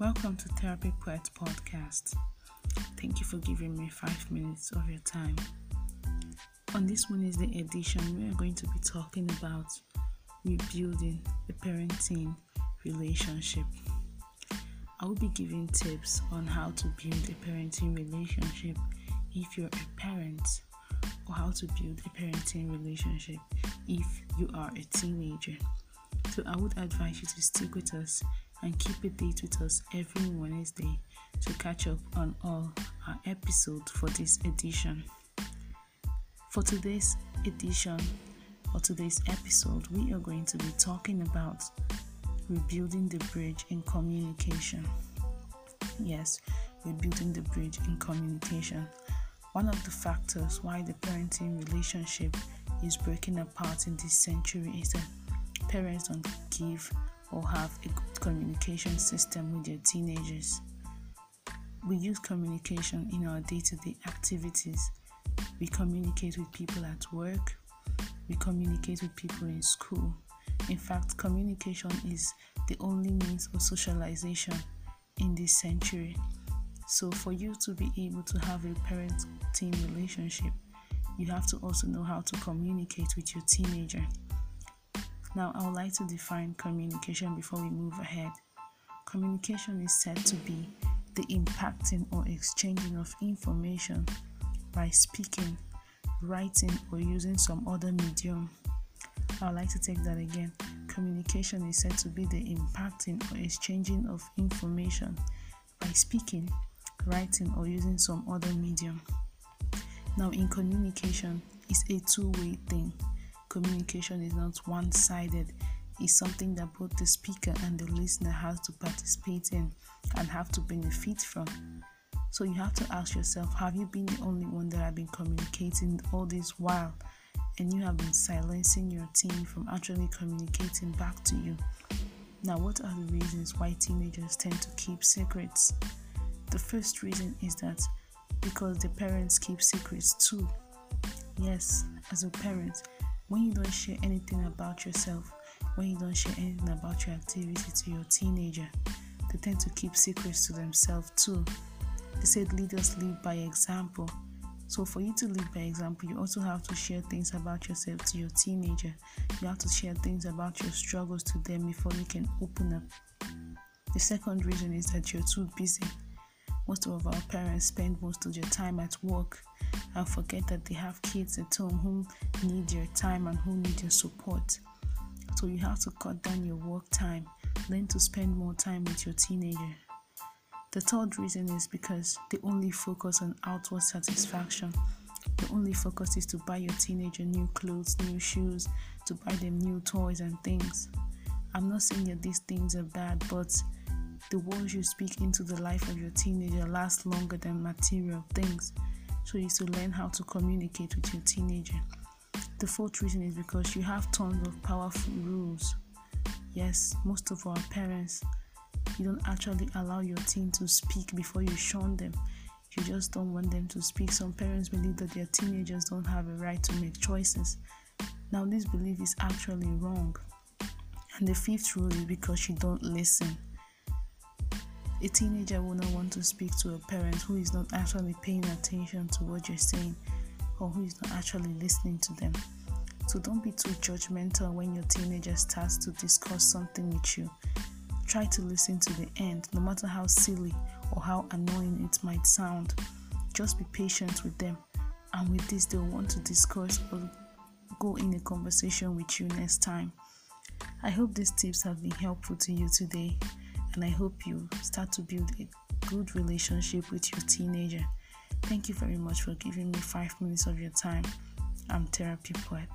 Welcome to Therapy Poet Podcast. Thank you for giving me five minutes of your time. On this Wednesday edition, we are going to be talking about rebuilding a parenting relationship. I will be giving tips on how to build a parenting relationship if you're a parent, or how to build a parenting relationship if you are a teenager. So, I would advise you to stick with us and keep a date with us every Wednesday to catch up on all our episodes for this edition. For today's edition or today's episode, we are going to be talking about rebuilding the bridge in communication. Yes, rebuilding the bridge in communication. One of the factors why the parenting relationship is breaking apart in this century is that parents don't give or have a good communication system with their teenagers. We use communication in our day to day activities. We communicate with people at work, we communicate with people in school. In fact, communication is the only means of socialization in this century. So, for you to be able to have a parent teen relationship, you have to also know how to communicate with your teenager. Now, I would like to define communication before we move ahead. Communication is said to be the impacting or exchanging of information by speaking, writing, or using some other medium. I would like to take that again. Communication is said to be the impacting or exchanging of information by speaking, writing, or using some other medium. Now, in communication, it's a two way thing communication is not one sided, it's something that both the speaker and the listener has to participate in and have to benefit from. So you have to ask yourself have you been the only one that have been communicating all this while and you have been silencing your team from actually communicating back to you? Now, what are the reasons why teenagers tend to keep secrets? The first reason is that because the parents keep secrets too. Yes, as a parent, when you don't share anything about yourself, when you don't share anything about your activity to your teenager, they tend to keep secrets to themselves too. They said leaders lead by example. So, for you to lead by example, you also have to share things about yourself to your teenager. You have to share things about your struggles to them before you can open up. The second reason is that you're too busy. Most of our parents spend most of their time at work and forget that they have kids at home who need your time and who need your support. So you have to cut down your work time, learn to spend more time with your teenager. The third reason is because they only focus on outward satisfaction. The only focus is to buy your teenager new clothes, new shoes, to buy them new toys and things. I'm not saying that these things are bad, but the words you speak into the life of your teenager last longer than material things. So you to learn how to communicate with your teenager. The fourth reason is because you have tons of powerful rules. Yes, most of our parents, you don't actually allow your teen to speak before you shun them. You just don't want them to speak. Some parents believe that their teenagers don't have a right to make choices. Now, this belief is actually wrong. And the fifth rule is because you don't listen. A teenager will not want to speak to a parent who is not actually paying attention to what you're saying or who is not actually listening to them. So don't be too judgmental when your teenager starts to discuss something with you. Try to listen to the end, no matter how silly or how annoying it might sound. Just be patient with them, and with this, they'll want to discuss or go in a conversation with you next time. I hope these tips have been helpful to you today and I hope you start to build a good relationship with your teenager. Thank you very much for giving me five minutes of your time. I'm Therapy Poet.